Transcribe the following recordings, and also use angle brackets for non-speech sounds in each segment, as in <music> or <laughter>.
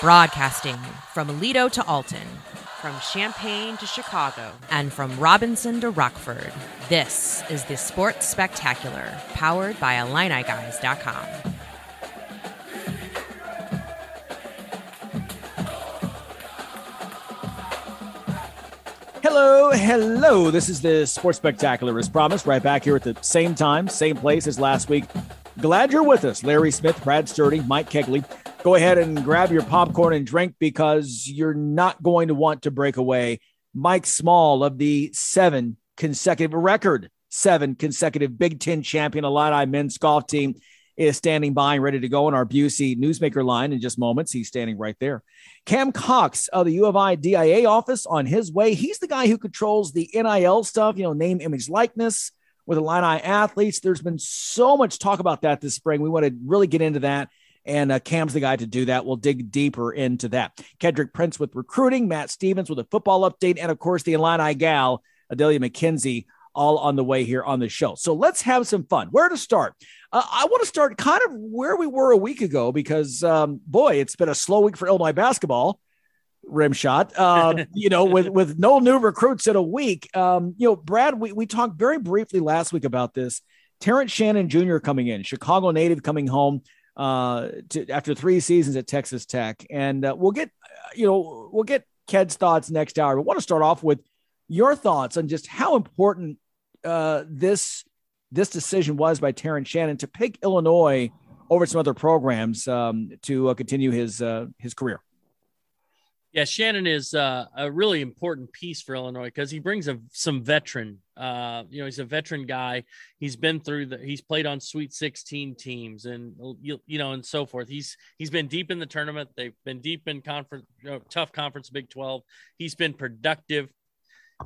Broadcasting from Aledo to Alton, from Champaign to Chicago, and from Robinson to Rockford. This is the Sports Spectacular, powered by IlliniGuys.com. Hello, hello. This is the Sports Spectacular, as promised, right back here at the same time, same place as last week. Glad you're with us. Larry Smith, Brad Sturdy, Mike Kegley. Go ahead and grab your popcorn and drink because you're not going to want to break away. Mike Small of the seven consecutive record, seven consecutive Big Ten champion Illini men's golf team is standing by and ready to go on our Busey newsmaker line in just moments. He's standing right there. Cam Cox of the U of I DIA office on his way. He's the guy who controls the NIL stuff, you know, name, image, likeness with Illini athletes. There's been so much talk about that this spring. We want to really get into that. And uh, Cam's the guy to do that. We'll dig deeper into that. Kedrick Prince with recruiting, Matt Stevens with a football update, and of course, the Illini gal, Adelia McKenzie, all on the way here on the show. So let's have some fun. Where to start? Uh, I want to start kind of where we were a week ago because, um, boy, it's been a slow week for Illinois basketball. Rim shot, uh, <laughs> you know, with with no new recruits in a week. Um, you know, Brad, we, we talked very briefly last week about this. Terrence Shannon Jr. coming in, Chicago native coming home uh, to, after three seasons at Texas Tech, and uh, we'll get, you know, we'll get Ked's thoughts next hour. But want to start off with your thoughts on just how important uh, this this decision was by Terrence Shannon to pick Illinois over some other programs um, to uh, continue his uh, his career. Yeah, Shannon is uh, a really important piece for Illinois because he brings a, some veteran. Uh, you know, he's a veteran guy. He's been through the. He's played on Sweet 16 teams and you, you know and so forth. He's he's been deep in the tournament. They've been deep in conference, you know, tough conference, Big 12. He's been productive.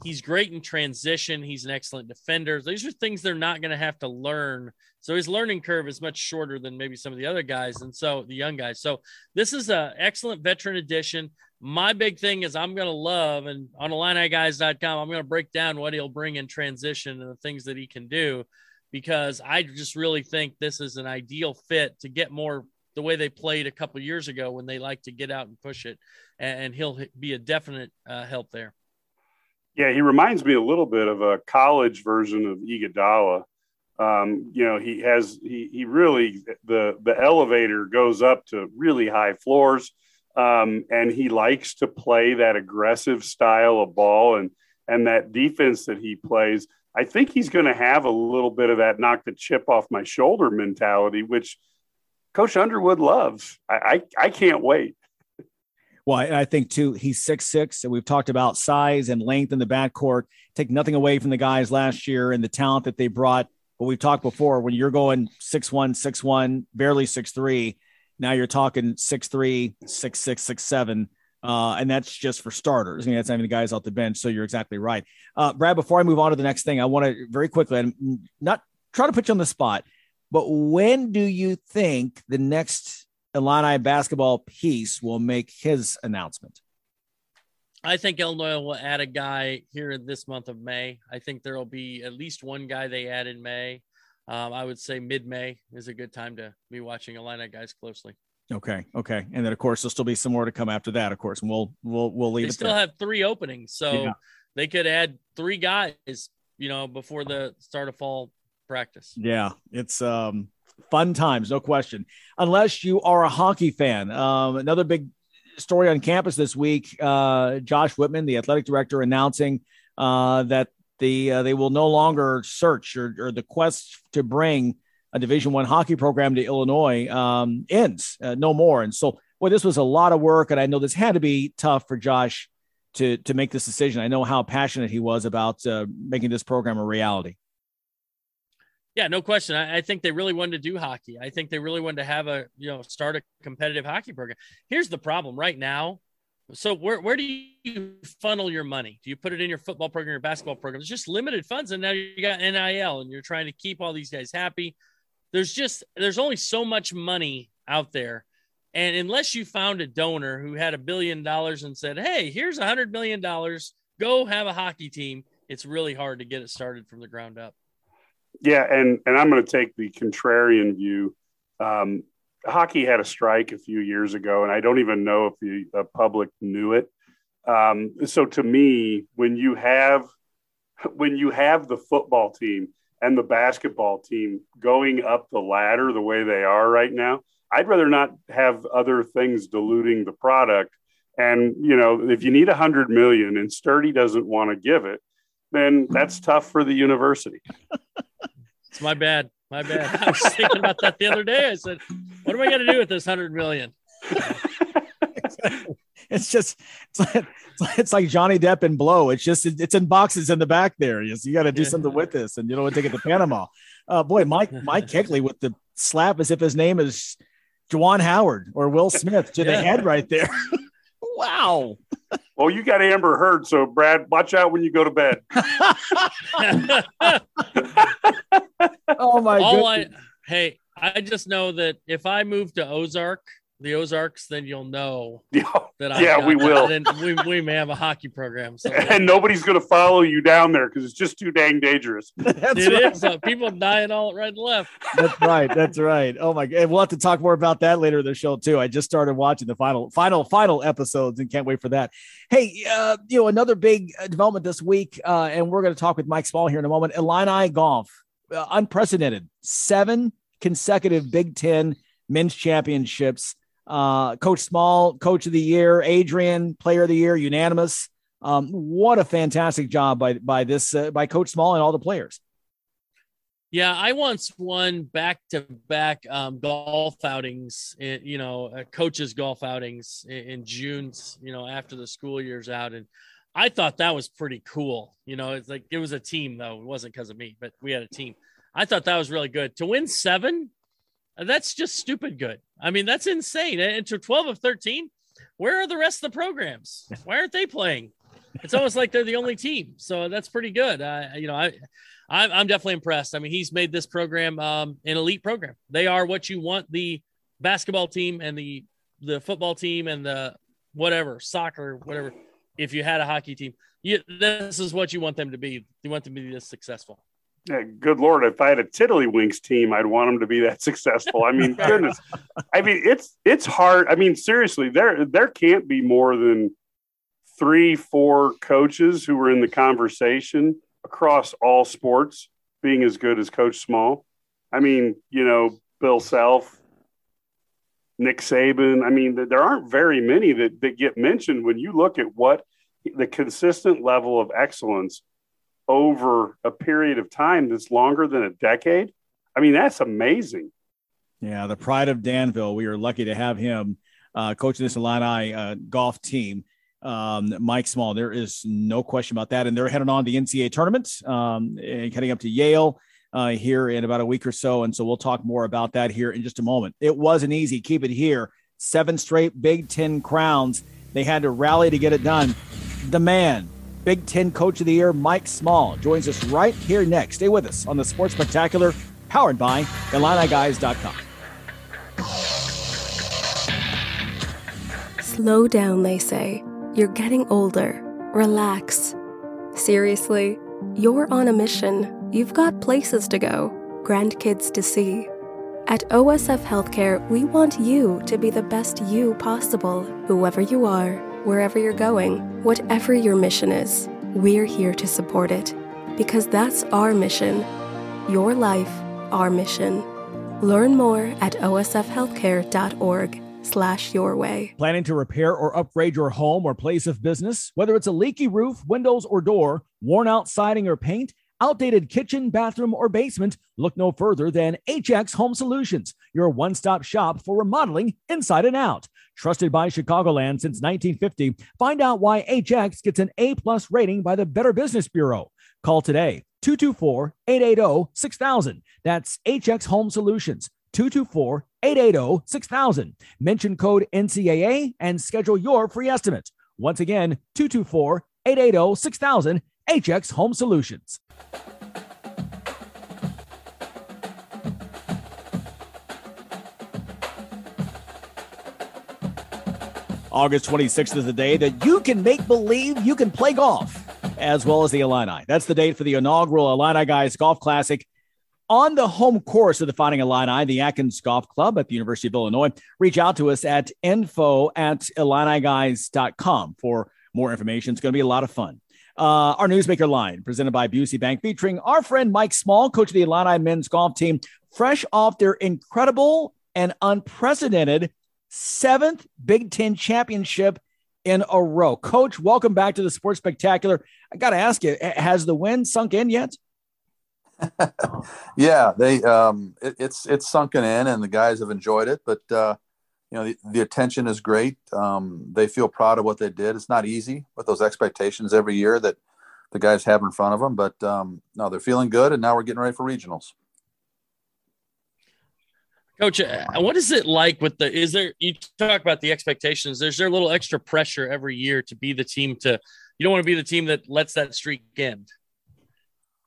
He's great in transition. He's an excellent defender. These are things they're not going to have to learn. So his learning curve is much shorter than maybe some of the other guys, and so the young guys. So this is an excellent veteran addition. My big thing is I'm going to love, and on IlliniGuys.com, I'm going to break down what he'll bring in transition and the things that he can do, because I just really think this is an ideal fit to get more the way they played a couple years ago when they like to get out and push it, and he'll be a definite uh, help there. Yeah, he reminds me a little bit of a college version of Iguodala. Um, you know, he has he he really the the elevator goes up to really high floors, um, and he likes to play that aggressive style of ball and and that defense that he plays. I think he's going to have a little bit of that knock the chip off my shoulder mentality, which Coach Underwood loves. I I, I can't wait. Well, I, I think too, he's six six, and we've talked about size and length in the backcourt. Take nothing away from the guys last year and the talent that they brought. But we've talked before when you're going six one, six one, barely six three. Now you're talking six three, six six, six seven. Uh, and that's just for starters. I mean, that's even the guys off the bench. So you're exactly right. Uh, Brad, before I move on to the next thing, I want to very quickly, I'm not try to put you on the spot, but when do you think the next Illini basketball piece will make his announcement? I think Illinois will add a guy here in this month of May. I think there will be at least one guy they add in May. Um, I would say mid May is a good time to be watching Illini guys closely. Okay, okay, and then of course there'll still be some more to come after that. Of course, and we'll we'll we'll leave. They still there. have three openings, so yeah. they could add three guys. You know, before the start of fall practice. Yeah, it's um fun times, no question. Unless you are a hockey fan. Um, another big story on campus this week uh, Josh Whitman, the athletic director, announcing uh, that the uh, they will no longer search or, or, the quest to bring a Division One hockey program to Illinois um, ends, uh, no more. And so, boy, this was a lot of work, and I know this had to be tough for Josh to to make this decision. I know how passionate he was about uh, making this program a reality. Yeah, no question. I, I, think they really wanted to do hockey. I think they really wanted to have a, you know, start a competitive hockey program. Here's the problem right now. So where, where do you funnel your money? Do you put it in your football program, your basketball program? It's just limited funds. And now you got NIL and you're trying to keep all these guys happy. There's just, there's only so much money out there. And unless you found a donor who had a billion dollars and said, Hey, here's a hundred million dollars, go have a hockey team. It's really hard to get it started from the ground up. Yeah, and and I'm going to take the contrarian view. Um, hockey had a strike a few years ago, and I don't even know if the public knew it. Um, so to me, when you have when you have the football team and the basketball team going up the ladder the way they are right now, I'd rather not have other things diluting the product. And you know, if you need a hundred million and Sturdy doesn't want to give it, then that's tough for the university. <laughs> it's my bad. My bad. <laughs> I was thinking about that the other day. I said, "What am I going to do with this hundred million? <laughs> it's just it's like, it's like Johnny Depp and Blow. It's just it's in boxes in the back there. You, you got to do yeah. something with this, and you don't want to take it to Panama. Uh, boy, Mike Mike Kegley with the slap as if his name is Juwan Howard or Will Smith to yeah. the head right there. <laughs> wow. Well, <laughs> oh, you got Amber Heard, so Brad, watch out when you go to bed. <laughs> oh my god! hey, I just know that if I move to Ozark, the Ozarks, then you'll know <laughs> yeah, that I yeah, we will. Then we, we may have a hockey program, so <laughs> and nobody's going to follow you down there because it's just too dang dangerous. <laughs> That's it right. is. Uh, people dying all right and left. That's right. That's right. Oh my god, we'll have to talk more about that later in the show too. I just started watching the final, final, final episodes and can't wait for that. Hey, uh, you know another big uh, development this week, uh, and we're going to talk with Mike Small here in a moment. Illini golf, uh, unprecedented, seven consecutive Big Ten men's championships uh, Coach Small, Coach of the Year, Adrian, Player of the Year, unanimous. Um, what a fantastic job by by this uh, by Coach Small and all the players. Yeah, I once won back to back golf outings, in, you know, uh, coaches golf outings in, in June, you know, after the school year's out. And I thought that was pretty cool. You know, it's like it was a team though. It wasn't because of me, but we had a team. I thought that was really good to win seven that's just stupid good. I mean, that's insane. And to 12 of 13, where are the rest of the programs? <laughs> Why aren't they playing? It's almost like they're the only team. So that's pretty good. Uh, you know, I, I'm, I'm definitely impressed. I mean, he's made this program um, an elite program. They are what you want the basketball team and the the football team and the whatever soccer whatever. If you had a hockey team, you, this is what you want them to be. You want them to be this successful. Yeah, good lord! If I had a Tiddlywinks team, I'd want them to be that <laughs> successful. I mean, <laughs> goodness, I mean it's it's hard. I mean, seriously, there there can't be more than three, four coaches who were in the conversation across all sports being as good as Coach Small. I mean, you know, Bill Self, Nick Saban. I mean, there aren't very many that that get mentioned when you look at what the consistent level of excellence over a period of time that's longer than a decade. I mean, that's amazing. Yeah, the pride of Danville. We are lucky to have him uh, coaching this Illini uh, golf team. Um, Mike Small, there is no question about that. And they're heading on the NCAA tournament um, and heading up to Yale uh, here in about a week or so. And so we'll talk more about that here in just a moment. It wasn't easy. Keep it here. Seven straight Big Ten crowns. They had to rally to get it done. The man, Big Ten Coach of the Year, Mike Small, joins us right here next. Stay with us on the Sports Spectacular, powered by IlliniGuys.com. Slow down, they say. You're getting older. Relax. Seriously, you're on a mission. You've got places to go, grandkids to see. At OSF Healthcare, we want you to be the best you possible, whoever you are wherever you're going, whatever your mission is, we're here to support it. Because that's our mission. Your life, our mission. Learn more at osfhealthcare.org slash your way. Planning to repair or upgrade your home or place of business? Whether it's a leaky roof, windows, or door, worn out siding or paint, outdated kitchen, bathroom, or basement, look no further than HX Home Solutions, your one stop shop for remodeling inside and out. Trusted by Chicagoland since 1950, find out why HX gets an A plus rating by the Better Business Bureau. Call today 224 880 6000. That's HX Home Solutions. 224 880 6000. Mention code NCAA and schedule your free estimate. Once again, 224 880 6000. HX Home Solutions. August 26th is the day that you can make believe you can play golf as well as the Illini. That's the date for the inaugural Illini Guys Golf Classic. on the home course of the Fighting Illini, the Atkins Golf Club at the University of Illinois. Reach out to us at info at IlliniGuys.com for more information. It's going to be a lot of fun. Uh, our newsmaker line presented by Busey Bank, featuring our friend Mike Small, coach of the Illini men's golf team, fresh off their incredible and unprecedented seventh Big Ten championship in a row. Coach, welcome back to the Sports Spectacular. I got to ask you, has the wind sunk in yet? <laughs> yeah, they um, it, it's it's sunken in, and the guys have enjoyed it. But uh, you know, the, the attention is great. Um, they feel proud of what they did. It's not easy with those expectations every year that the guys have in front of them, but um, no, they're feeling good, and now we're getting ready for regionals. Coach, uh, what is it like with the? Is there you talk about the expectations? There's there a little extra pressure every year to be the team to? You don't want to be the team that lets that streak end.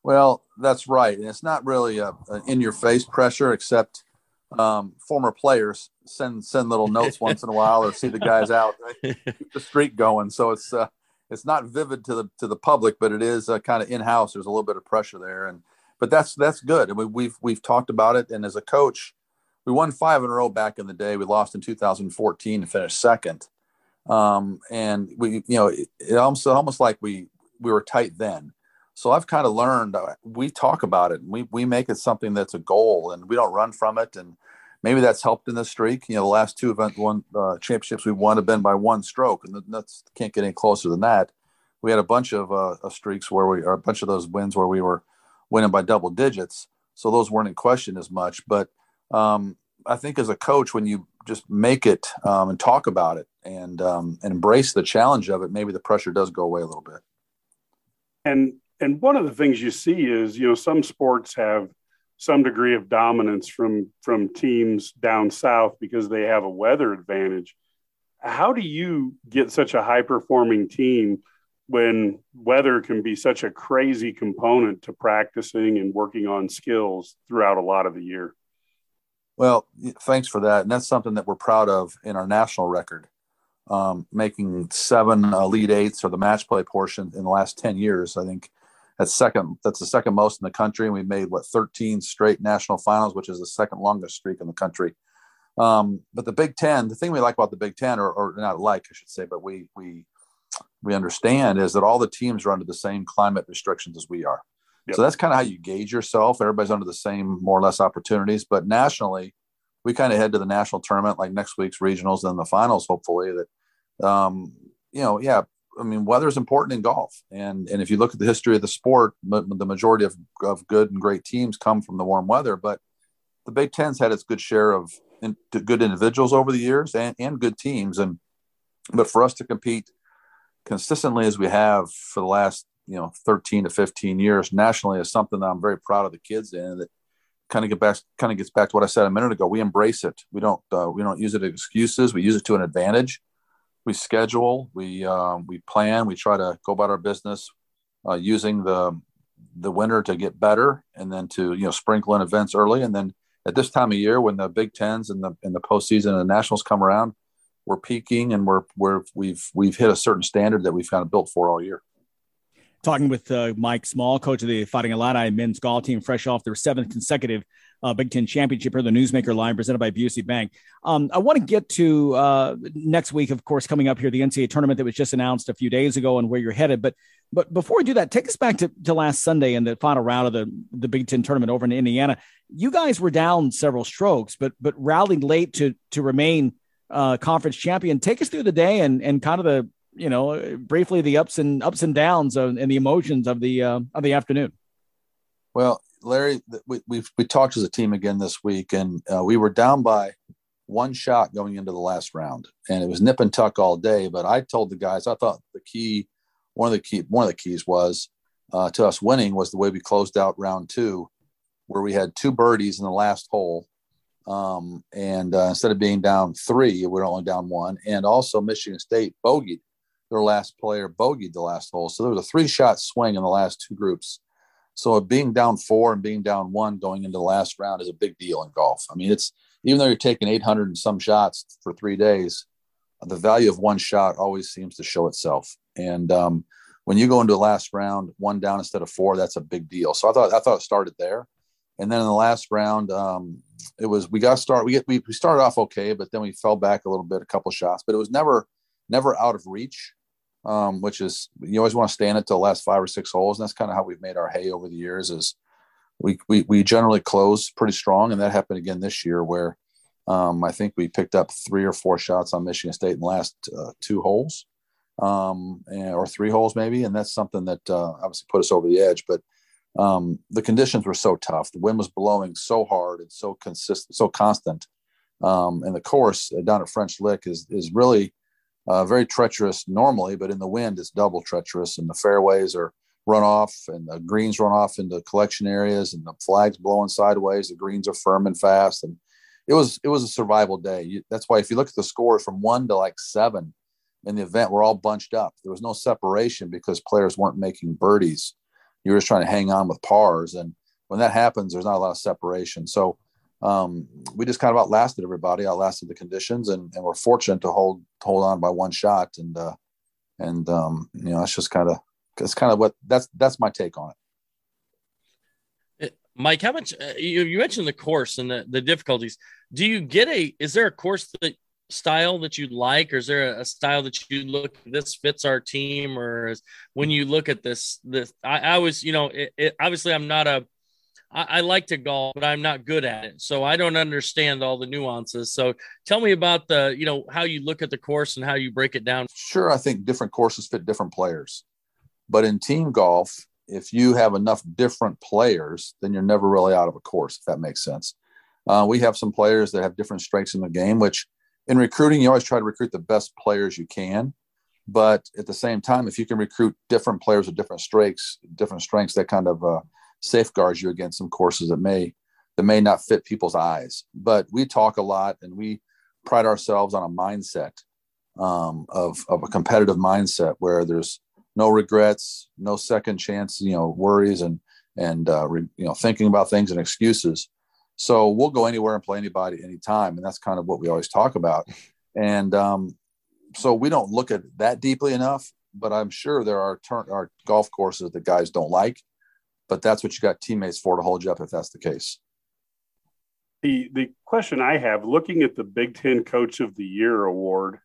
Well, that's right, and it's not really a, in-your-face pressure, except um, former players send send little notes <laughs> once in a while or see the guys out, right? <laughs> keep the streak going. So it's uh, it's not vivid to the to the public, but it is uh, kind of in-house. There's a little bit of pressure there, and but that's that's good. And we, we've we've talked about it. And as a coach, we won five in a row back in the day. We lost in 2014 and finished second. Um, and we, you know, it, it almost almost like we we were tight then. So I've kind of learned. Uh, we talk about it. And we we make it something that's a goal, and we don't run from it. And maybe that's helped in this streak. You know, the last two event one uh, championships we won have been by one stroke, and that's can't get any closer than that. We had a bunch of, uh, of streaks where we, or a bunch of those wins where we were winning by double digits. So those weren't in question as much. But um, I think as a coach, when you just make it um, and talk about it and, um, and embrace the challenge of it, maybe the pressure does go away a little bit. And and one of the things you see is you know some sports have some degree of dominance from from teams down south because they have a weather advantage how do you get such a high performing team when weather can be such a crazy component to practicing and working on skills throughout a lot of the year well thanks for that and that's something that we're proud of in our national record um, making seven elite eights or the match play portion in the last 10 years i think that's second. That's the second most in the country. And we've made what 13 straight national finals, which is the second longest streak in the country. Um, but the Big Ten, the thing we like about the Big Ten, or, or not like, I should say, but we we we understand is that all the teams are under the same climate restrictions as we are. Yep. So that's kind of how you gauge yourself. Everybody's under the same more or less opportunities. But nationally, we kind of head to the national tournament like next week's regionals and the finals, hopefully. That um, you know, yeah, I mean, weather is important in golf, and and if you look at the history of the sport, the majority of, of good and great teams come from the warm weather. But the Big Ten's had its good share of in, good individuals over the years and, and good teams, and but for us to compete consistently as we have for the last you know 13 to 15 years nationally is something that I'm very proud of the kids in. That kind of get back kind of gets back to what I said a minute ago. We embrace it. We don't uh, we don't use it as excuses. We use it to an advantage we schedule, we um, we plan, we try to go about our business uh, using the the winter to get better, and then to you know sprinkle in events early, and then at this time of year when the Big Tens and the in the postseason and the Nationals come around, we're peaking and we're we're we've we've hit a certain standard that we've kind of built for all year. Talking with uh, Mike Small, coach of the Fighting Illini men's golf team, fresh off their seventh consecutive uh, Big Ten championship here, the Newsmaker line presented by Busey Bank. Um, I want to get to uh, next week, of course, coming up here, the NCAA tournament that was just announced a few days ago and where you're headed. But but before we do that, take us back to, to last Sunday in the final round of the, the Big Ten tournament over in Indiana. You guys were down several strokes, but but rallied late to to remain uh, conference champion. Take us through the day and and kind of the you know briefly the ups and ups and downs of, and the emotions of the uh, of the afternoon. Well, Larry, we we we talked as a team again this week, and uh, we were down by one shot going into the last round, and it was nip and tuck all day. But I told the guys I thought the key, one of the key, one of the keys was uh, to us winning was the way we closed out round two, where we had two birdies in the last hole, um, and uh, instead of being down three, we we're only down one, and also Michigan State bogeyed their last player bogeyed the last hole, so there was a three shot swing in the last two groups so being down four and being down one going into the last round is a big deal in golf. I mean, it's even though you're taking 800 and some shots for three days, the value of one shot always seems to show itself. And um, when you go into the last round, one down instead of four, that's a big deal. So I thought I thought it started there, And then in the last round, um, it was we got start We get we, we started off okay, but then we fell back a little bit, a couple shots, but it was never never out of reach. Um, which is you always want to stay in it till the last five or six holes, and that's kind of how we've made our hay over the years. Is we we, we generally close pretty strong, and that happened again this year where um, I think we picked up three or four shots on Michigan State in the last uh, two holes, um, and, or three holes maybe, and that's something that uh, obviously put us over the edge. But um, the conditions were so tough. The wind was blowing so hard and so consistent, so constant. Um, and the course down at French Lick is is really uh, very treacherous normally, but in the wind it's double treacherous, and the fairways are run off, and the greens run off into collection areas, and the flags blowing sideways. The greens are firm and fast, and it was it was a survival day. You, that's why if you look at the scores from one to like seven in the event, we're all bunched up. There was no separation because players weren't making birdies you're just trying to hang on with pars. And when that happens, there's not a lot of separation. So um, we just kind of outlasted everybody, outlasted the conditions, and, and we're fortunate to hold hold on by one shot. And uh, and um, you know, it's just kind of it's kind of what that's that's my take on it. Uh, Mike, how much uh, you, you mentioned the course and the, the difficulties. Do you get a is there a course that style that you like, or is there a, style that you look this fits our team, or is, when you look at this this I, I was you know it, it, obviously I'm not a I, I like to golf, but I'm not good at it, so I don't understand all the nuances. So tell me about the you know how you look at the course and how you break it down. Sure, I think different courses fit different players, but in team golf, if you have enough different players, then you're never really out of a course. If that makes sense. Uh, we have some players that have different strengths in the game, which in recruiting, you always try to recruit the best players you can. But at the same time, if you can recruit different players with different strengths, different strengths, that kind of uh, safeguards you against some courses that may that may not fit people's eyes. But we talk a lot, and we pride ourselves on a mindset um, of of a competitive mindset where there's no regrets, no second chance, you know, worries and and uh, re, you know thinking about things and excuses. So we'll go anywhere and play anybody anytime. And that's kind of what we always talk about. And um, so we don't look at that deeply enough, but I'm sure there are, turn, are golf courses that guys don't like, but that's what you got teammates for to hold you up if that's the case. The, the question I have looking at the Big Ten Coach of the Year award,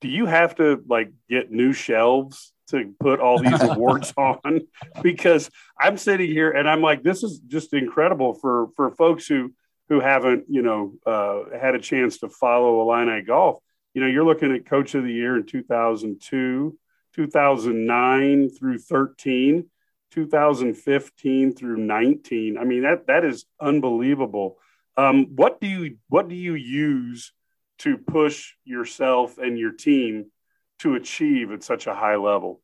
do you have to like get new shelves to put all these <laughs> awards on because I'm sitting here and I'm like, this is just incredible for for folks who who haven't you know uh, had a chance to follow Illini golf. You know, you're looking at Coach of the Year in 2002, 2009 through 13, 2015 through 19. I mean, that that is unbelievable. Um, what do you what do you use to push yourself and your team to achieve at such a high level?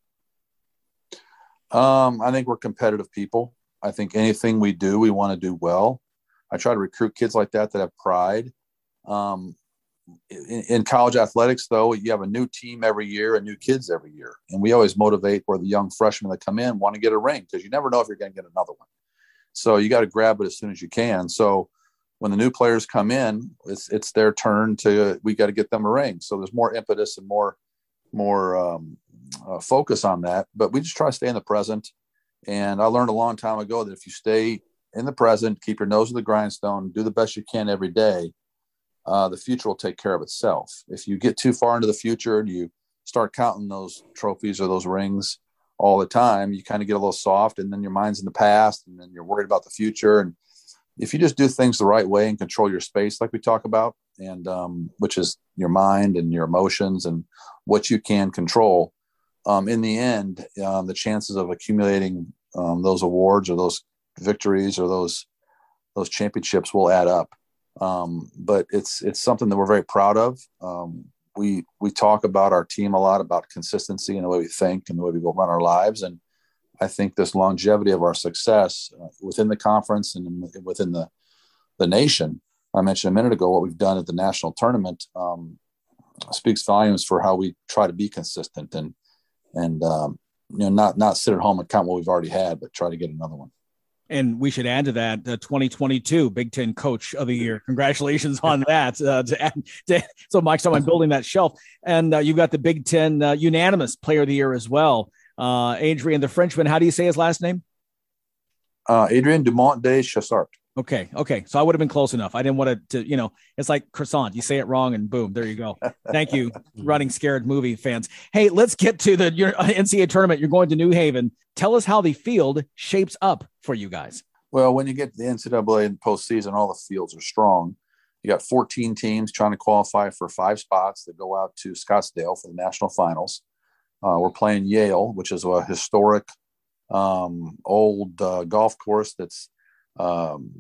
Um, I think we're competitive people. I think anything we do, we want to do well. I try to recruit kids like that that have pride. Um, in, in, college athletics, though, you have a new team every year and new kids every year. And we always motivate where the young freshmen that come in want to get a ring because you never know if you're going to get another one. So you got to grab it as soon as you can. So when the new players come in, it's it's their turn to we got to get them a ring. So there's more impetus and more more um, uh, focus on that. But we just try to stay in the present. And I learned a long time ago that if you stay in the present, keep your nose to the grindstone, do the best you can every day, uh, the future will take care of itself. If you get too far into the future and you start counting those trophies or those rings all the time, you kind of get a little soft, and then your mind's in the past, and then you're worried about the future. And if you just do things the right way and control your space, like we talk about, and um, which is your mind and your emotions and what you can control, um, in the end, um, the chances of accumulating um, those awards or those victories or those those championships will add up. Um, but it's it's something that we're very proud of. Um, we we talk about our team a lot about consistency and the way we think and the way we go run our lives, and I think this longevity of our success uh, within the conference and within the the nation. I mentioned a minute ago what we've done at the national tournament um, speaks volumes for how we try to be consistent and and um, you know not not sit at home and count what we've already had, but try to get another one. And we should add to that the 2022 Big Ten Coach of the Year. Congratulations on <laughs> that. Uh, to add, to, so, Mike's talking about building that shelf, and uh, you've got the Big Ten uh, unanimous Player of the Year as well. Uh, Adrian, the Frenchman. How do you say his last name? Uh, Adrian Dumont de Chassart. Okay. Okay. So I would have been close enough. I didn't want to, you know, it's like croissant. You say it wrong and boom, there you go. Thank you, <laughs> running scared movie fans. Hey, let's get to the your <laughs> NCAA tournament. You're going to New Haven. Tell us how the field shapes up for you guys. Well, when you get to the NCAA in postseason, all the fields are strong. You got 14 teams trying to qualify for five spots that go out to Scottsdale for the national finals. Uh, we're playing Yale, which is a historic um, old uh, golf course that's um,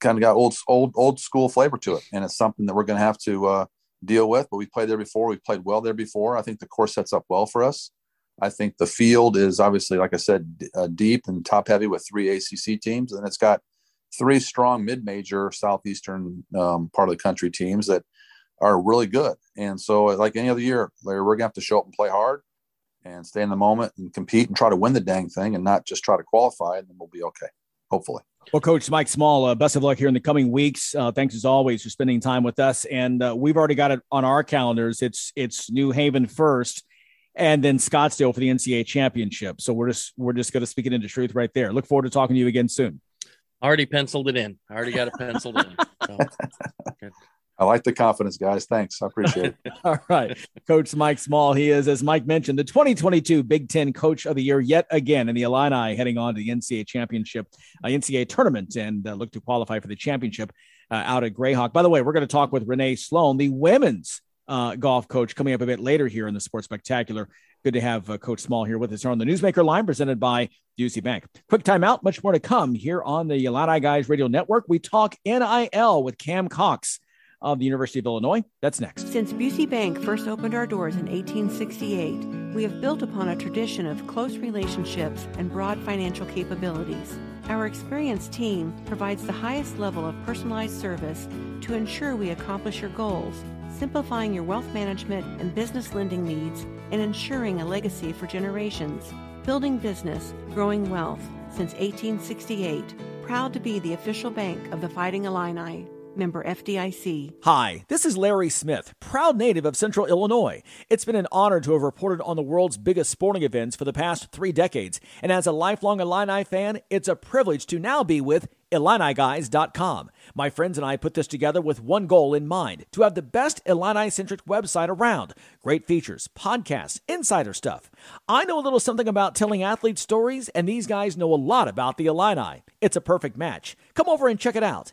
kind of got old, old, old school flavor to it, and it's something that we're going to have to uh, deal with. But we played there before. We played well there before. I think the course sets up well for us. I think the field is obviously, like I said, uh, deep and top heavy with three ACC teams, and it's got three strong mid-major southeastern um, part of the country teams that are really good. And so, like any other year, Larry, we're gonna have to show up and play hard and stay in the moment and compete and try to win the dang thing and not just try to qualify, and then we'll be okay, hopefully. Well, Coach Mike Small, uh, best of luck here in the coming weeks. Uh, thanks as always for spending time with us, and uh, we've already got it on our calendars. It's it's New Haven first, and then Scottsdale for the NCAA championship. So we're just we're just going to speak it into truth right there. Look forward to talking to you again soon. Already penciled it in. I already got it penciled in. So, <laughs> I like the confidence, guys. Thanks. I appreciate it. <laughs> All right. Coach Mike Small. He is, as Mike mentioned, the 2022 Big Ten Coach of the Year yet again in the Illini heading on to the NCAA championship, uh, NCAA tournament, and uh, look to qualify for the championship uh, out at Grayhawk. By the way, we're going to talk with Renee Slone, the women's uh, golf coach, coming up a bit later here in the Sports Spectacular. Good to have uh, Coach Small here with us here on the Newsmaker line presented by Busey Bank. Quick timeout, much more to come here on the Illini Guys Radio Network. We talk NIL with Cam Cox of the University of Illinois. That's next. Since Busey Bank first opened our doors in 1868, we have built upon a tradition of close relationships and broad financial capabilities. Our experienced team provides the highest level of personalized service to ensure we accomplish your goals, simplifying your wealth management and business lending needs and ensuring a legacy for generations. Building business, growing wealth since 1868. Proud to be the official bank of the Fighting Illini member FDIC. Hi, this is Larry Smith, proud native of Central Illinois. It's been an honor to have reported on the world's biggest sporting events for the past three decades. And as a lifelong Illini fan, it's a privilege to now be with IlliniGuys.com. My friends and I put this together with one goal in mind to have the best Illini centric website around. Great features, podcasts, insider stuff. I know a little something about telling athlete stories, and these guys know a lot about the Illini. It's a perfect match. Come over and check it out.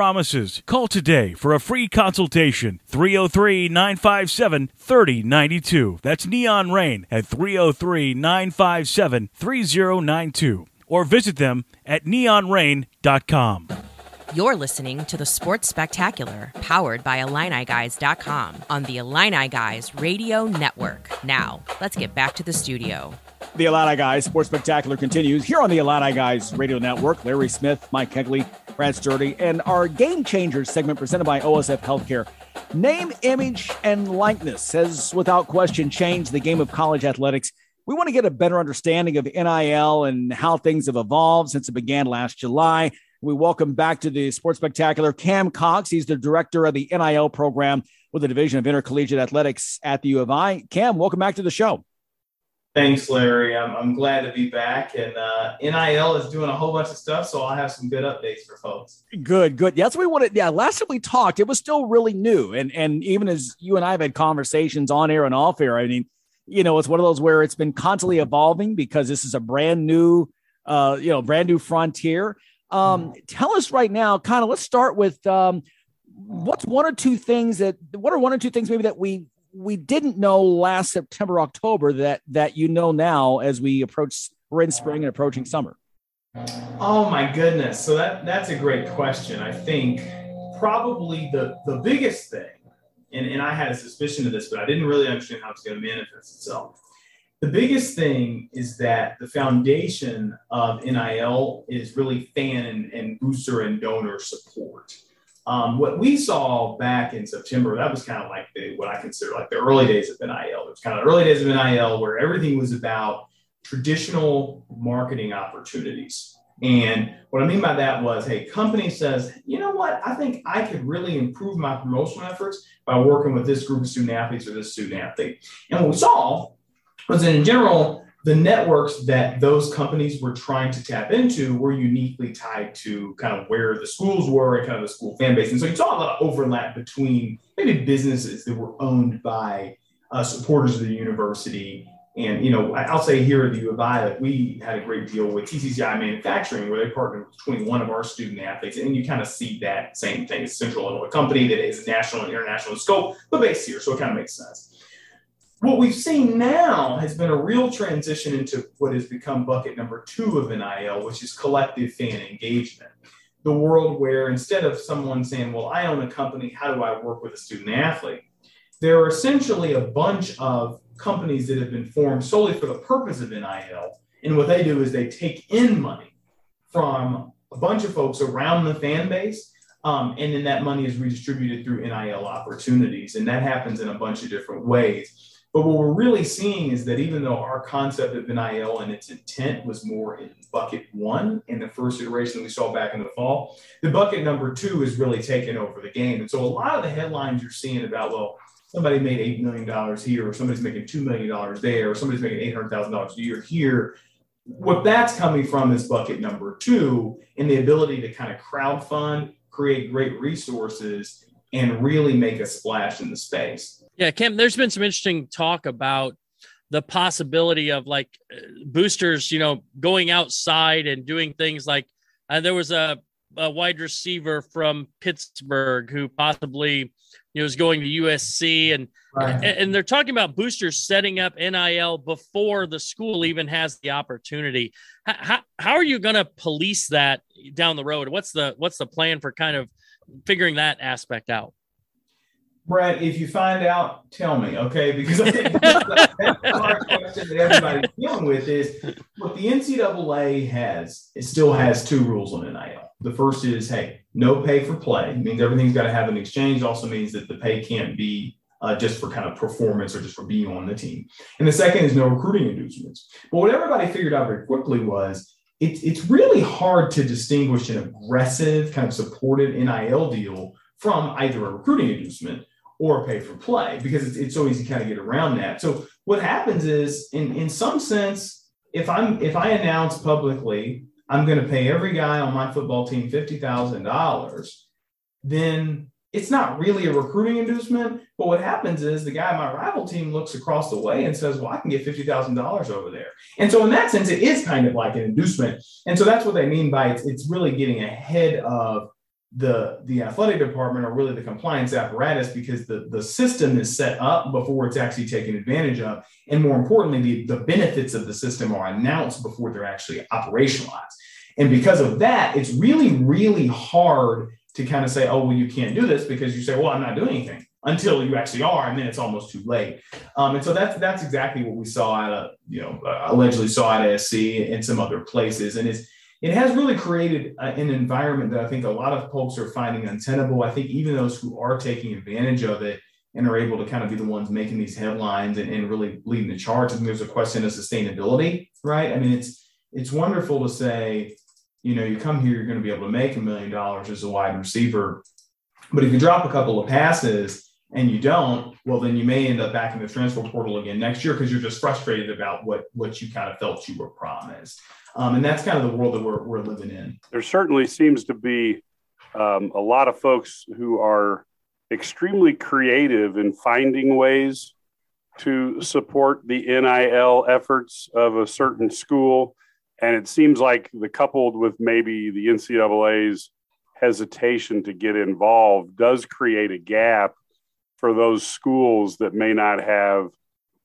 promises. Call today for a free consultation. 303 957 3092. That's Neon Rain at 303 957 3092. Or visit them at neonrain.com. You're listening to the Sports Spectacular, powered by IlliniGuys.com on the Illini Guys Radio Network. Now, let's get back to the studio. The Illini Guys Sports Spectacular continues here on the Illini Guys Radio Network. Larry Smith, Mike Kegley, Brad Sturdy, and our Game Changers segment presented by OSF Healthcare. Name, image, and likeness has without question changed the game of college athletics. We want to get a better understanding of NIL and how things have evolved since it began last July. We welcome back to the Sports Spectacular Cam Cox. He's the director of the NIL program with the Division of Intercollegiate Athletics at the U of I. Cam, welcome back to the show. Thanks, Larry. I'm, I'm glad to be back. And uh, NIL is doing a whole bunch of stuff, so I'll have some good updates for folks. Good, good. Yeah, that's what we wanted. Yeah, last time we talked, it was still really new. And and even as you and I have had conversations on air and off air, I mean, you know, it's one of those where it's been constantly evolving because this is a brand new, uh, you know, brand new frontier. Um, tell us right now, kind of let's start with um, what's one or two things that what are one or two things maybe that we we didn't know last September, October that that you know now as we approach we're in spring and approaching summer? Oh my goodness. So that that's a great question. I think probably the the biggest thing, and, and I had a suspicion of this, but I didn't really understand how it's going to manifest itself, the biggest thing is that the foundation of NIL is really fan and, and booster and donor support. Um, what we saw back in September, that was kind of like the, what I consider like the early days of NIL. It was kind of the early days of NIL where everything was about traditional marketing opportunities. And what I mean by that was, hey, company says, you know what? I think I could really improve my promotional efforts by working with this group of student athletes or this student athlete. And what we saw was that in general, the networks that those companies were trying to tap into were uniquely tied to kind of where the schools were and kind of the school fan base. And so you saw a lot of overlap between maybe businesses that were owned by uh, supporters of the university and you know, I'll say here at the U of I that we had a great deal with TCCI Manufacturing, where they partnered with 21 of our student athletes, and you kind of see that same thing. It's Central Illinois company that is national and international in scope, but based here, so it kind of makes sense. What we've seen now has been a real transition into what has become bucket number two of NIL, which is collective fan engagement. The world where instead of someone saying, "Well, I own a company, how do I work with a student athlete?" There are essentially a bunch of companies that have been formed solely for the purpose of NIL. And what they do is they take in money from a bunch of folks around the fan base. Um, and then that money is redistributed through NIL opportunities. And that happens in a bunch of different ways. But what we're really seeing is that even though our concept of NIL and its intent was more in bucket one in the first iteration that we saw back in the fall, the bucket number two is really taking over the game. And so a lot of the headlines you're seeing about, well, somebody made $8 million here, or somebody's making $2 million there, or somebody's making $800,000 a year here. What that's coming from is bucket number two, and the ability to kind of crowd fund, create great resources, and really make a splash in the space. Yeah, Cam, there's been some interesting talk about the possibility of like boosters, you know, going outside and doing things like uh, there was a, a wide receiver from Pittsburgh who possibly you know, is going to USC and, right. and they're talking about boosters setting up NIL before the school even has the opportunity. How, how are you going to police that down the road? What's the what's the plan for kind of figuring that aspect out? Brad, if you find out, tell me, okay? Because I think that's the hard question that everybody's dealing with is what the NCAA has, it still has two rules on NIL. The first is, hey, no pay for play. It means everything's got to have an exchange. Also means that the pay can't be uh, just for kind of performance or just for being on the team. And the second is no recruiting inducements. But what everybody figured out very quickly was it's it's really hard to distinguish an aggressive kind of supportive NIL deal from either a recruiting inducement or pay for play because it's, it's so easy to kind of get around that. So what happens is in, in some sense, if I'm if I announce publicly I'm going to pay every guy on my football team $50,000, then it's not really a recruiting inducement. But what happens is the guy on my rival team looks across the way and says, Well, I can get $50,000 over there. And so, in that sense, it is kind of like an inducement. And so, that's what they mean by it's, it's really getting ahead of the the athletic department or really the compliance apparatus because the the system is set up before it's actually taken advantage of. And more importantly the, the benefits of the system are announced before they're actually operationalized. And because of that it's really really hard to kind of say oh well you can't do this because you say well i'm not doing anything until you actually are and then it's almost too late. Um, and so that's that's exactly what we saw at a you know uh, allegedly saw at sc and some other places. And it's it has really created uh, an environment that I think a lot of folks are finding untenable. I think even those who are taking advantage of it and are able to kind of be the ones making these headlines and, and really leading the charge. I think there's a question of sustainability, right? I mean, it's it's wonderful to say, you know, you come here, you're going to be able to make a million dollars as a wide receiver, but if you drop a couple of passes and you don't, well, then you may end up back in the transfer portal again next year because you're just frustrated about what what you kind of felt you were promised. Um, and that's kind of the world that we're, we're living in. There certainly seems to be um, a lot of folks who are extremely creative in finding ways to support the NIL efforts of a certain school. And it seems like the coupled with maybe the NCAA's hesitation to get involved does create a gap for those schools that may not have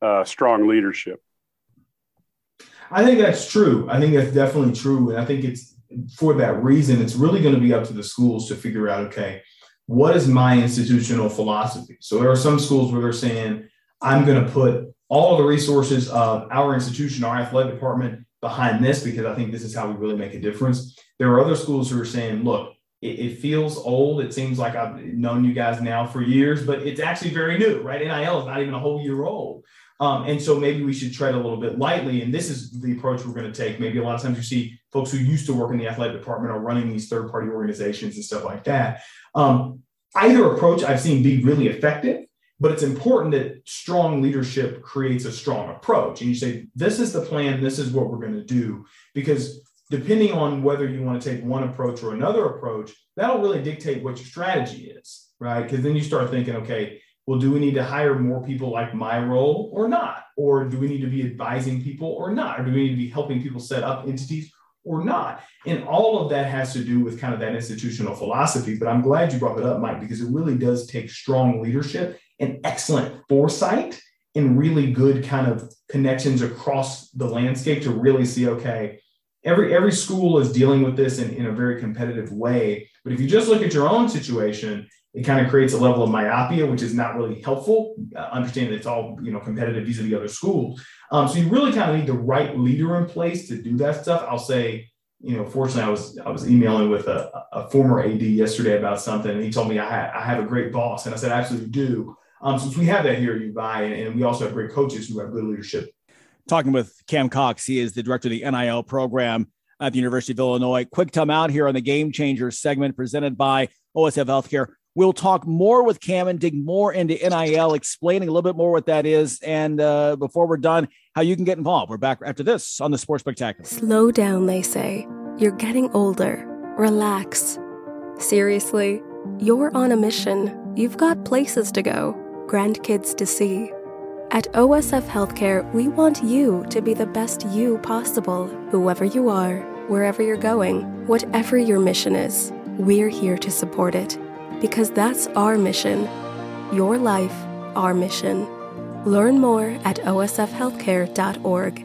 uh, strong leadership. I think that's true. I think that's definitely true. And I think it's for that reason, it's really going to be up to the schools to figure out okay, what is my institutional philosophy? So there are some schools where they're saying, I'm going to put all the resources of our institution, our athletic department behind this, because I think this is how we really make a difference. There are other schools who are saying, look, it, it, feels old. It seems like I've known you guys now for years, but it's actually very new, right? NIL is not even a whole year old. Um, and so maybe we should tread a little bit lightly. And this is the approach we're going to take. Maybe a lot of times you see folks who used to work in the athletic department are running these third party organizations and stuff like that. Um, either approach I've seen be really effective, but it's important that strong leadership creates a strong approach. And you say, this is the plan, this is what we're going to do. Because depending on whether you want to take one approach or another approach, that'll really dictate what your strategy is, right? Because then you start thinking, okay, well, do we need to hire more people like my role or not? Or do we need to be advising people or not? Or do we need to be helping people set up entities or not? And all of that has to do with kind of that institutional philosophy. But I'm glad you brought it up, Mike, because it really does take strong leadership and excellent foresight and really good kind of connections across the landscape to really see, okay, every every school is dealing with this in, in a very competitive way. But if you just look at your own situation, it kind of creates a level of myopia, which is not really helpful. Uh, understand that it's all you know competitive vis-a-vis other schools. Um, so you really kind of need the right leader in place to do that stuff. I'll say, you know, fortunately, I was I was emailing with a, a former AD yesterday about something, and he told me I, ha- I have a great boss, and I said, I absolutely do. Um, since we have that here at U of I, and, and we also have great coaches who have good leadership talking with Cam Cox. He is the director of the NIL program at the University of Illinois. Quick time out here on the Game Changers segment presented by OSF Healthcare. We'll talk more with Cam and dig more into NIL, explaining a little bit more what that is. And uh, before we're done, how you can get involved. We're back after this on the Sports Spectacular. Slow down, they say. You're getting older. Relax. Seriously, you're on a mission. You've got places to go, grandkids to see. At OSF Healthcare, we want you to be the best you possible, whoever you are, wherever you're going, whatever your mission is. We're here to support it because that's our mission. Your life, our mission. Learn more at osfhealthcare.org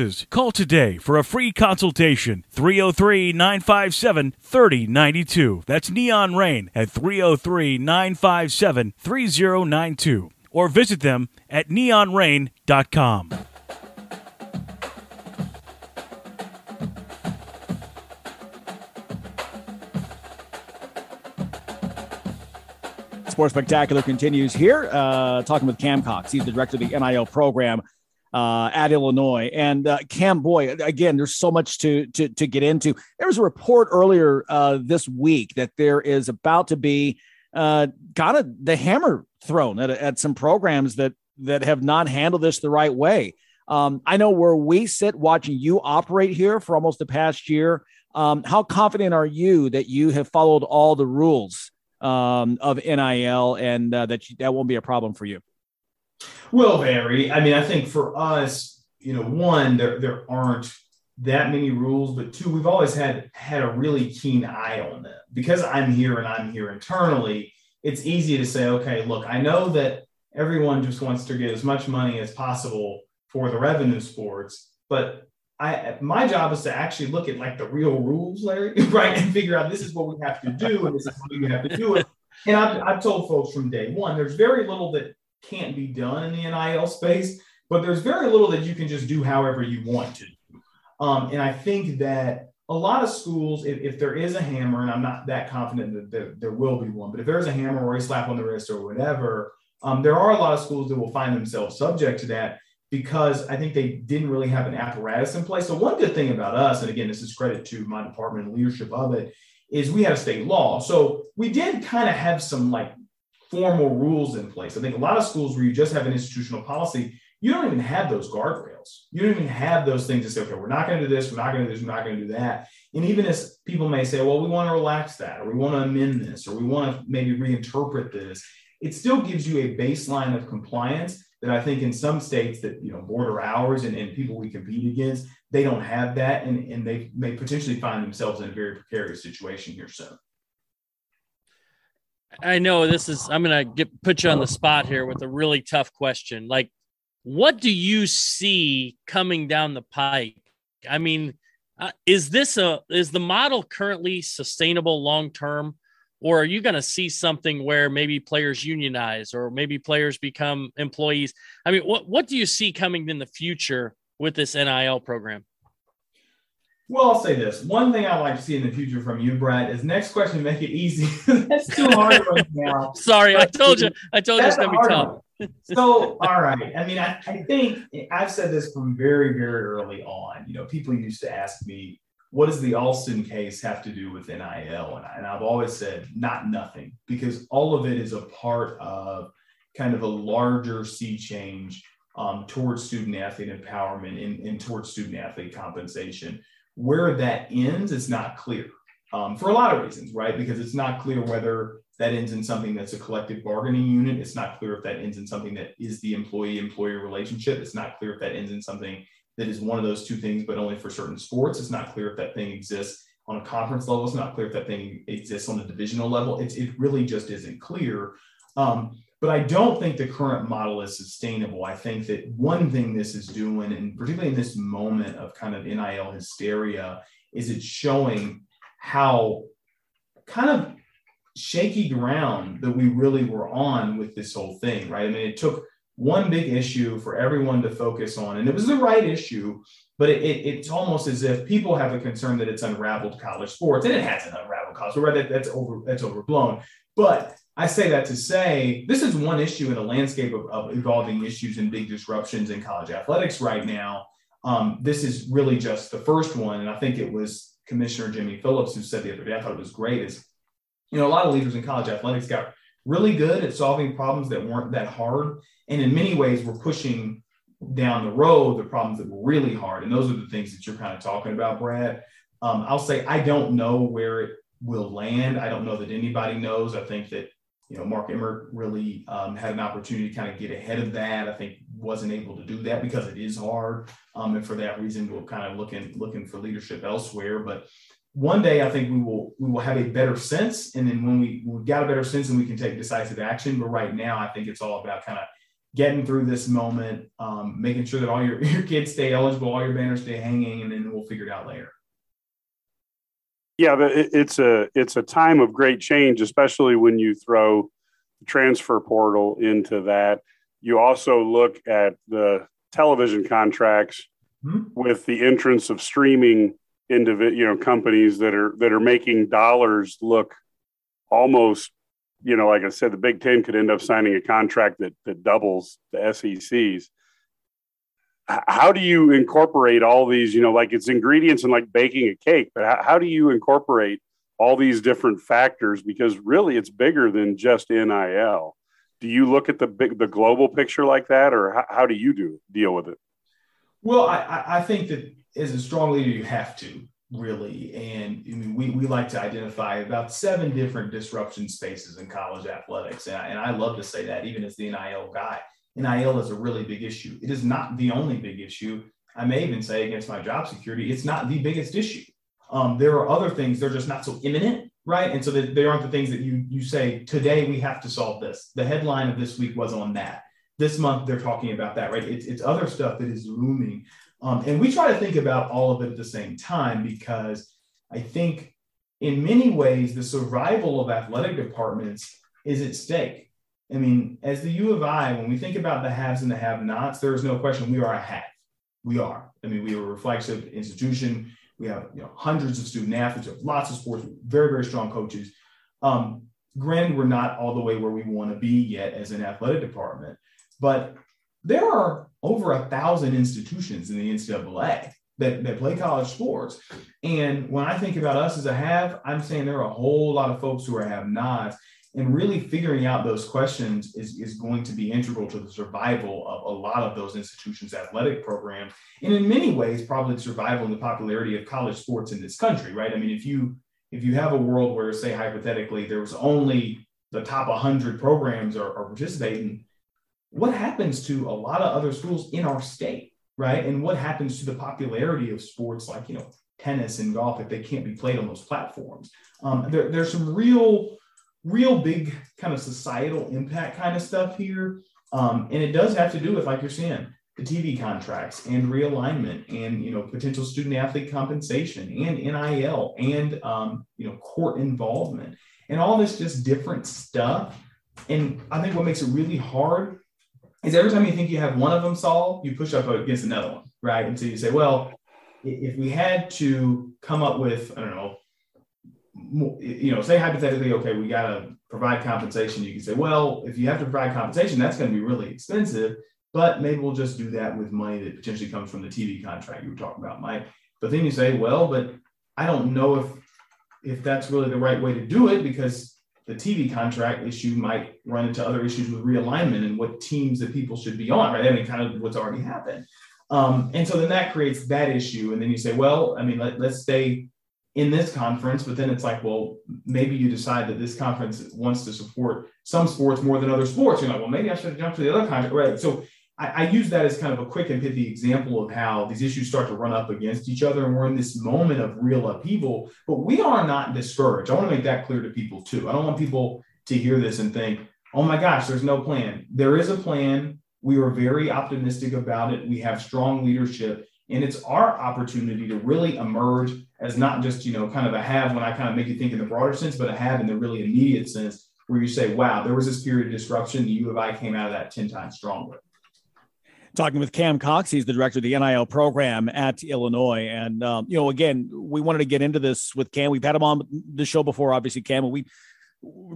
Call today for a free consultation 303 957 3092. That's Neon Rain at 303 957 3092. Or visit them at neonrain.com. Sports Spectacular continues here, uh, talking with Cam Cox. He's the director of the NIL program uh, at Illinois. And uh, Cam, boy, again, there's so much to to, to get into. There was a report earlier uh, this week that there is about to be uh, kind of the hammer thrown at, at some programs that that have not handled this the right way. Um, I know where we sit watching you operate here for almost the past year. Um, how confident are you that you have followed all the rules um, of NIL and uh, that you, that won't be a problem for you? Will vary. I mean, I think for us, you know, one, there, there aren't that many rules, but two, we've always had had a really keen eye on them. Because I'm here and I'm here internally, it's easy to say, okay, look, I know that everyone just wants to get as much money as possible for the revenue sports, but I my job is to actually look at like the real rules, Larry, <laughs> right, and figure out this is what we have to do and this is how we have to do it. And I've, I've told folks from day one, there's very little that can't be done in the NIL space, but there's very little that you can just do however you want to. Um, and I think that a lot of schools, if, if, there is a hammer, and I'm not that confident that there, there, will be one, but if there's a hammer or a slap on the wrist or whatever, um, there are a lot of schools that will find themselves subject to that because I think they didn't really have an apparatus in place. So one good thing about us, and again, this is credit to my department and leadership of it, is we had a state law. So we did kind of have some like formal rules in place. I think a lot of schools where you just have an institutional policy, you don't even have those guardrails. You don't even have those things to say, okay, we're not going to do this, we're not going to do this, we're not going to do that. And even as people may say, well, we want to relax that, or we want to amend this, or we want to maybe reinterpret this, it still gives you a baseline of compliance that I think in some states that you know border ours and, and people we compete against, they don't have that and, and they may potentially find themselves in a very precarious situation here soon. I know this is I'm gonna get put you on the spot here with a really tough question. Like, what do you see coming down the pike? I mean, uh, is this a is the model currently sustainable long term? Or are you going to see something where maybe players unionize or maybe players become employees? I mean, what, what do you see coming in the future with this NIL program? Well, I'll say this. One thing I'd like to see in the future from you, Brad, is next question, make it easy. <laughs> That's too hard right now. <laughs> Sorry, I told you. I told you it's going to be tough. <laughs> so, all right. I mean, I, I think I've said this from very, very early on. You know, people used to ask me, what does the Alston case have to do with NIL? And, I, and I've always said, not nothing, because all of it is a part of kind of a larger sea change um, towards student athlete empowerment and, and towards student athlete compensation. Where that ends is not clear um, for a lot of reasons, right? Because it's not clear whether that ends in something that's a collective bargaining unit. It's not clear if that ends in something that is the employee employer relationship. It's not clear if that ends in something that is one of those two things, but only for certain sports. It's not clear if that thing exists on a conference level. It's not clear if that thing exists on a divisional level. It's, it really just isn't clear. Um, but I don't think the current model is sustainable. I think that one thing this is doing, and particularly in this moment of kind of NIL hysteria, is it's showing how kind of shaky ground that we really were on with this whole thing, right? I mean, it took one big issue for everyone to focus on. And it was the right issue, but it, it, it's almost as if people have a concern that it's unraveled college sports, and it hasn't unraveled college sports. Right? That, that's over that's overblown. But I say that to say this is one issue in a landscape of, of evolving issues and big disruptions in college athletics right now. Um, this is really just the first one, and I think it was Commissioner Jimmy Phillips who said the other day. I thought it was great. Is you know a lot of leaders in college athletics got really good at solving problems that weren't that hard. And in many ways, we're pushing down the road the problems that were really hard. And those are the things that you're kind of talking about, Brad. Um, I'll say I don't know where it will land. I don't know that anybody knows. I think that you know Mark Emmert really um, had an opportunity to kind of get ahead of that. I think wasn't able to do that because it is hard, um, and for that reason, we're kind of looking looking for leadership elsewhere. But one day I think we will we will have a better sense, and then when we we've got a better sense, and we can take decisive action. But right now, I think it's all about kind of getting through this moment, um, making sure that all your <laughs> your kids stay eligible, all your banners stay hanging, and then we'll figure it out later. Yeah, but it's a it's a time of great change, especially when you throw the transfer portal into that. You also look at the television contracts mm-hmm. with the entrance of streaming individual you know companies that are that are making dollars look almost you know like i said the big 10 could end up signing a contract that that doubles the sec's how do you incorporate all these you know like it's ingredients and like baking a cake but how, how do you incorporate all these different factors because really it's bigger than just nil do you look at the big the global picture like that or how, how do you do deal with it well I, I think that as a strong leader, you have to really. And I mean, we, we like to identify about seven different disruption spaces in college athletics. And I, and I love to say that even as the NIL guy, NIL is a really big issue. It is not the only big issue. I may even say against my job security, it's not the biggest issue. Um, there are other things, they're just not so imminent, right? And so they aren't the things that you, you say, today we have to solve this. The headline of this week was on that. This month they're talking about that, right? It's, it's other stuff that is looming um, and we try to think about all of it at the same time because I think in many ways the survival of athletic departments is at stake. I mean, as the U of I, when we think about the haves and the have nots, there is no question we are a have. We are. I mean, we are a flagship institution. We have you know, hundreds of student athletes, we have lots of sports, very, very strong coaches. Um, granted, we're not all the way where we want to be yet as an athletic department, but there are over a thousand institutions in the NCAA that, that play college sports. And when I think about us as a have, I'm saying there are a whole lot of folks who are have nots. And really figuring out those questions is, is going to be integral to the survival of a lot of those institutions' athletic programs. And in many ways, probably the survival and the popularity of college sports in this country, right? I mean, if you if you have a world where, say, hypothetically, there was only the top 100 programs are, are participating, what happens to a lot of other schools in our state, right? And what happens to the popularity of sports like, you know, tennis and golf if they can't be played on those platforms? Um, there, there's some real, real big kind of societal impact kind of stuff here. Um, and it does have to do with, like you're saying, the TV contracts and realignment and you know potential student athlete compensation and NIL and um, you know court involvement and all this just different stuff. And I think what makes it really hard is every time you think you have one of them solved, you push up against another one, right? Until you say, well, if we had to come up with, I don't know, you know, say hypothetically, okay, we got to provide compensation. You can say, well, if you have to provide compensation, that's going to be really expensive. But maybe we'll just do that with money that potentially comes from the TV contract you were talking about, Mike. But then you say, well, but I don't know if if that's really the right way to do it because the TV contract issue might run into other issues with realignment and what teams that people should be on, right? I mean, kind of what's already happened. Um, and so then that creates that issue. And then you say, well, I mean, let, let's stay in this conference, but then it's like, well, maybe you decide that this conference wants to support some sports more than other sports. You're like, well, maybe I should jump to the other contract, right? So I, I, use that as kind of a quick and pithy example of how these issues start to run up against each other. And we're in this moment of real upheaval, but we are not discouraged. I want to make that clear to people too. I don't want people to hear this and think, oh my gosh, there's no plan. There is a plan. We are very optimistic about it. We have strong leadership. And it's our opportunity to really emerge as not just, you know, kind of a have when I kind of make you think in the broader sense, but a have in the really immediate sense where you say, wow, there was this period of disruption. The U of I came out of that 10 times stronger talking with Cam Cox. He's the director of the NIL program at Illinois. And, um, you know, again, we wanted to get into this with Cam. We've had him on the show before, obviously, Cam, and we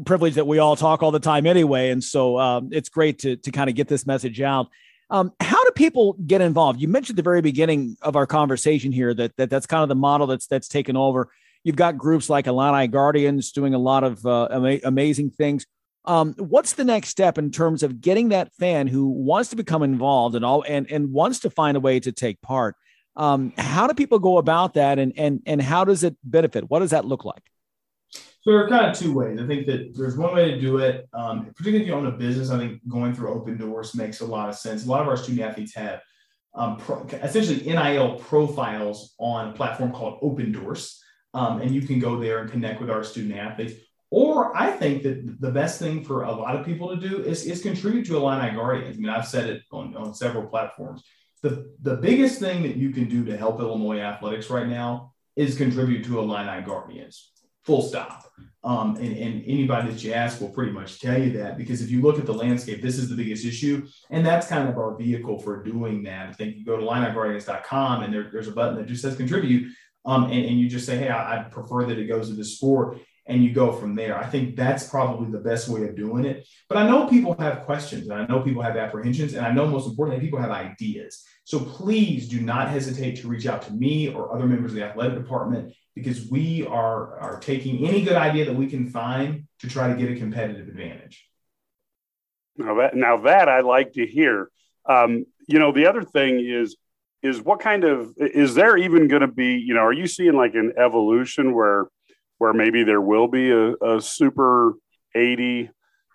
privileged that we all talk all the time anyway. And so um, it's great to, to kind of get this message out. Um, how do people get involved? You mentioned the very beginning of our conversation here that, that that's kind of the model that's that's taken over. You've got groups like Illini Guardians doing a lot of uh, ama- amazing things. Um, what's the next step in terms of getting that fan who wants to become involved and all and, and wants to find a way to take part? Um, how do people go about that and, and, and how does it benefit? What does that look like? So there are kind of two ways. I think that there's one way to do it, um, particularly if you own a business. I think going through Opendorse makes a lot of sense. A lot of our student athletes have um, pro, essentially NIL profiles on a platform called Opendorse, um, and you can go there and connect with our student athletes. Or I think that the best thing for a lot of people to do is, is contribute to Illini Guardians. I mean, I've said it on, on several platforms. The, the biggest thing that you can do to help Illinois athletics right now is contribute to Illini Guardians, full stop. Um, and, and anybody that you ask will pretty much tell you that because if you look at the landscape, this is the biggest issue. And that's kind of our vehicle for doing that. I think you go to IlliniGuardians.com and there, there's a button that just says contribute. Um, and, and you just say, hey, I, I prefer that it goes to the sport and you go from there. I think that's probably the best way of doing it. But I know people have questions and I know people have apprehensions and I know most importantly, people have ideas. So please do not hesitate to reach out to me or other members of the athletic department because we are, are taking any good idea that we can find to try to get a competitive advantage. Now that, now that I like to hear. Um, you know, the other thing is, is what kind of, is there even going to be, you know, are you seeing like an evolution where, where maybe there will be a, a super 80,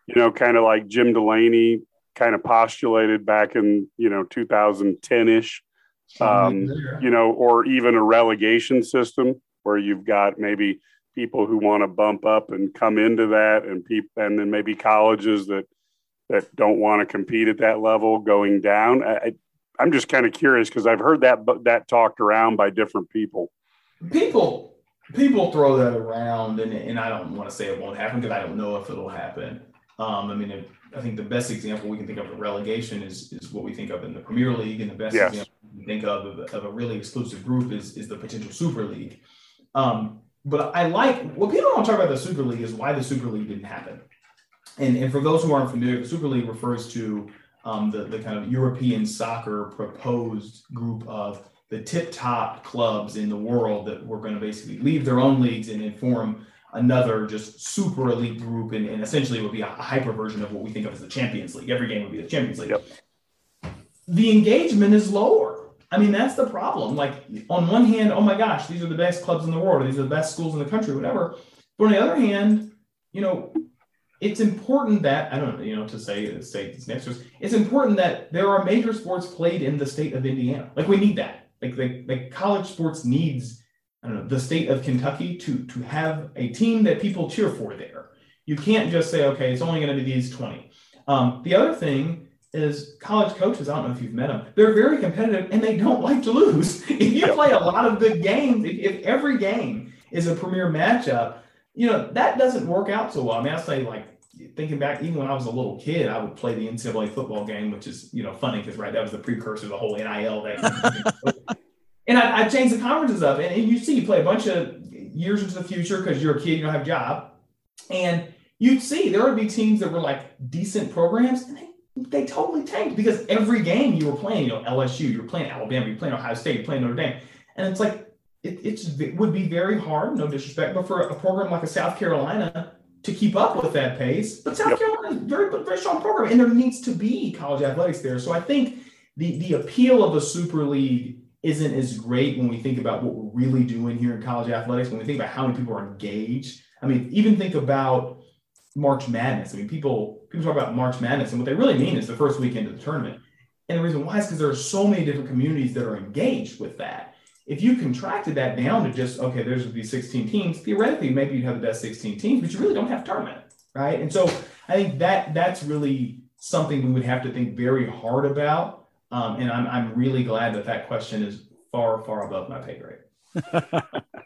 you know, kind of like Jim Delaney kind of postulated back in, you know, 2010 ish, um, you know, or even a relegation system where you've got maybe people who want to bump up and come into that and people, and then maybe colleges that, that don't want to compete at that level going down. I, I'm just kind of curious because I've heard that that talked around by different people. People people throw that around, and, and I don't want to say it won't happen because I don't know if it'll happen. Um, I mean, if, I think the best example we can think of of relegation is is what we think of in the Premier League, and the best yes. example we think of of, of a really exclusive group is is the potential Super League. Um, but I like what people don't talk about the Super League is why the Super League didn't happen. And, and for those who aren't familiar, the Super League refers to um, the, the kind of European soccer proposed group of the tip top clubs in the world that were going to basically leave their own leagues and form another just super elite group. And, and, essentially it would be a hyper version of what we think of as the Champions League. Every game would be the Champions League. Yep. The engagement is lower. I mean, that's the problem. Like, on one hand, oh my gosh, these are the best clubs in the world, or these are the best schools in the country, whatever. But on the other hand, you know, it's important that I don't know, you know, to say say this next was it's important that there are major sports played in the state of Indiana. Like we need that. Like like, like college sports needs I don't know the state of Kentucky to to have a team that people cheer for there. You can't just say okay, it's only going to be these twenty. Um, the other thing is college coaches. I don't know if you've met them. They're very competitive and they don't like to lose. <laughs> If you play a lot of good games, if, if every game is a premier matchup, you know that doesn't work out so well. I mean, I say like thinking back, even when I was a little kid, I would play the NCAA football game, which is you know funny because right that was the precursor to the whole NIL that. <laughs> and I, I changed the conferences up, and, and you see, you play a bunch of years into the future because you're a kid, you don't have a job, and you'd see there would be teams that were like decent programs, and they, they totally tanked because every game you were playing, you know, LSU, you're playing Alabama, you're playing Ohio State, you're playing Notre Dame, and it's like it, it would be very hard, no disrespect, but for a program like a South Carolina to keep up with that pace. But South yep. Carolina is very, very strong program, and there needs to be college athletics there. So I think the the appeal of a super league isn't as great when we think about what we're really doing here in college athletics. When we think about how many people are engaged, I mean, even think about March Madness. I mean, people people talk about March Madness, and what they really mean is the first weekend of the tournament. And the reason why is because there are so many different communities that are engaged with that. If you contracted that down to just, okay, there's these 16 teams, theoretically, maybe you'd have the best 16 teams, but you really don't have tournament, right? And so I think that that's really something we would have to think very hard about. Um, and I'm, I'm really glad that that question is far, far above my pay grade.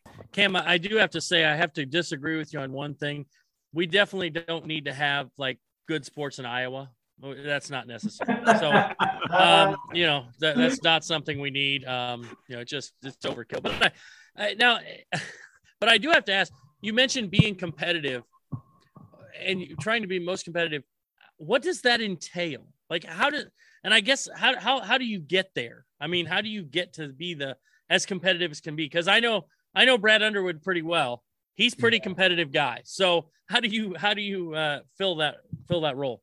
<laughs> Cam, I do have to say, I have to disagree with you on one thing. We definitely don't need to have like good sports in Iowa. That's not necessary. So, <laughs> um, you know, that, that's not something we need. Um, you know, it's just it's overkill. But I, I, now, <laughs> but I do have to ask. You mentioned being competitive and trying to be most competitive. What does that entail? Like, how does and I guess how how how do you get there? I mean, how do you get to be the as competitive as can be? Because I know I know Brad Underwood pretty well. He's pretty yeah. competitive guy. So how do you how do you uh, fill that fill that role?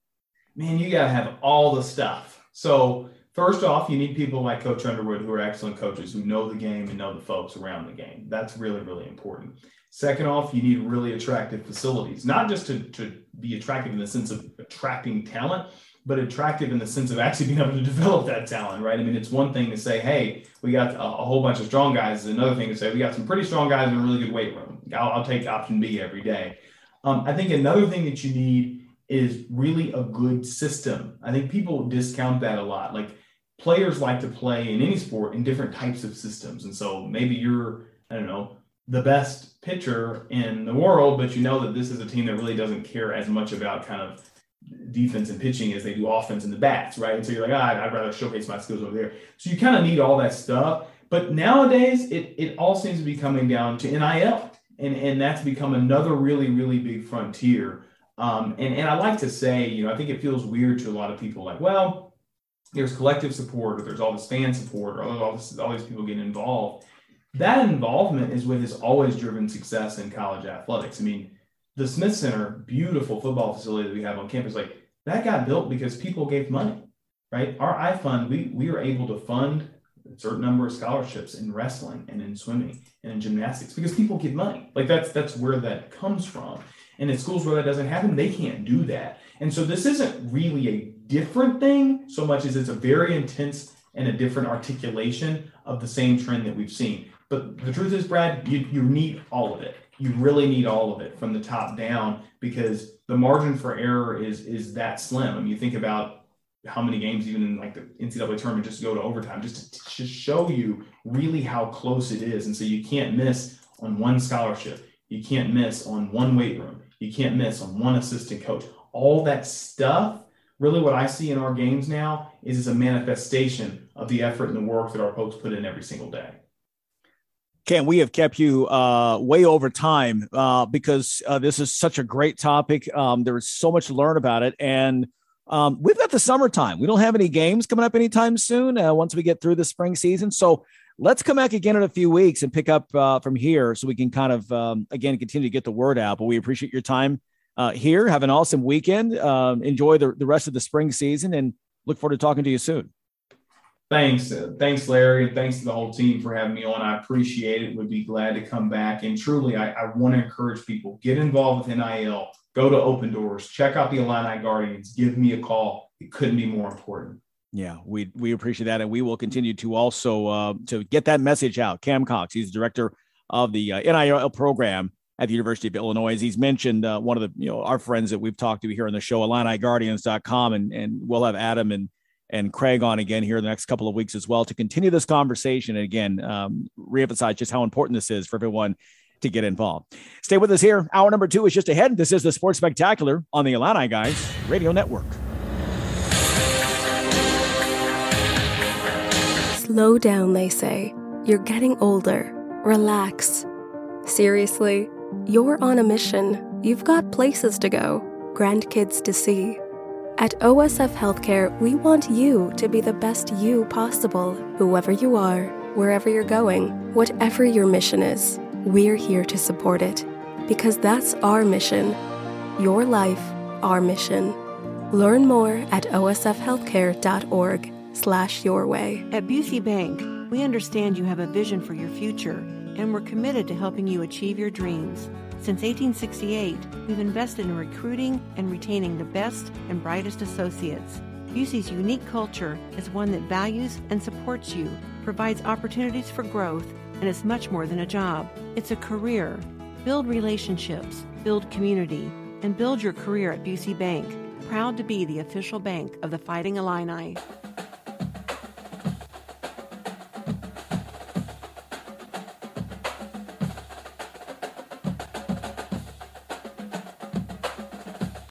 man, you got to have all the stuff. So, first off, you need people like Coach Underwood who are excellent coaches who know the game and know the folks around the game. That's really, really important. Second off, you need really attractive facilities, not just to, to be attractive in the sense of attracting talent, but attractive in the sense of actually being able to <laughs> develop that talent, right? I mean, it's one thing to say, hey, we got a, a whole bunch of strong guys. It's another thing to say, we got some pretty strong guys in a really good weight room. I'll, I'll take option B every day. Um, I think another thing that you need is really a good system. I think people discount that a lot. Like players like to play in any sport in different types of systems. And so maybe you're, I don't know, the best pitcher in the world, but you know that this is a team that really doesn't care as much about kind of defense and pitching as they do offense and the bats, right? And so you're like, ah, I'd rather showcase my skills over there. So you kind of need all that stuff. But nowadays, it, it all seems to be coming down to NIL. And, and that's become another really, really big frontier um, and, and I like to say, you know, I think it feels weird to a lot of people like, well, there's collective support or there's all this fan support or all, this, all these people getting involved. That involvement is what has always driven success in college athletics. I mean, the Smith Center, beautiful football facility that we have on campus, like that got built because people gave money, right? Our iFund, we, we were able to fund a certain number of scholarships in wrestling and in swimming and in gymnastics because people give money. Like that's that's where that comes from. And in schools where that doesn't happen, they can't do that. And so this isn't really a different thing so much as it's a very intense and a different articulation of the same trend that we've seen. But the truth is, Brad, you, you need all of it. You really need all of it from the top down because the margin for error is is that slim. I mean, you think about how many games even in like the NCAA tournament just go to overtime just to, to show you really how close it is. And so you can't miss on one scholarship. You can't miss on one weight room you can't miss on one assistant coach. All that stuff, really what I see in our games now is it's a manifestation of the effort and the work that our folks put in every single day. Ken, we have kept you uh, way over time uh, because uh, this is such a great topic. Um, there is so much to learn about it. And um, we've got the summertime. We don't have any games coming up anytime soon uh, once we get through the spring season. So let's come back again in a few weeks and pick up uh, from here so we can kind of um, again continue to get the word out but we appreciate your time uh, here have an awesome weekend um, enjoy the, the rest of the spring season and look forward to talking to you soon Thanks. Uh, thanks, Larry. And thanks to the whole team for having me on. I appreciate it. Would be glad to come back. And truly, I, I want to encourage people get involved with NIL. Go to Opendorse, Check out the Illini Guardians. Give me a call. It couldn't be more important. Yeah, we we appreciate that, and we will continue to also uh, to get that message out. Cam Cox, he's the director of the uh, NIL program at the University of Illinois. As he's mentioned, uh, one of the you know our friends that we've talked to here on the show, IlliniGuardians.com, and and we'll have Adam and and Craig on again here in the next couple of weeks as well to continue this conversation and again um, reemphasize just how important this is for everyone to get involved. Stay with us here. Hour number two is just ahead. This is the Sports Spectacular on the Illini Guys Radio Network. Slow down, they say. You're getting older. Relax. Seriously, you're on a mission. You've got places to go, grandkids to see. At OSF Healthcare, we want you to be the best you possible, whoever you are, wherever you're going, whatever your mission is. We're here to support it because that's our mission. Your life, our mission. Learn more at osfhealthcare.org slash your way. At Busey Bank, we understand you have a vision for your future, and we're committed to helping you achieve your dreams. Since 1868, we've invested in recruiting and retaining the best and brightest associates. Busey's unique culture is one that values and supports you, provides opportunities for growth, and is much more than a job. It's a career. Build relationships, build community, and build your career at Busey Bank. Proud to be the official bank of the Fighting Illini.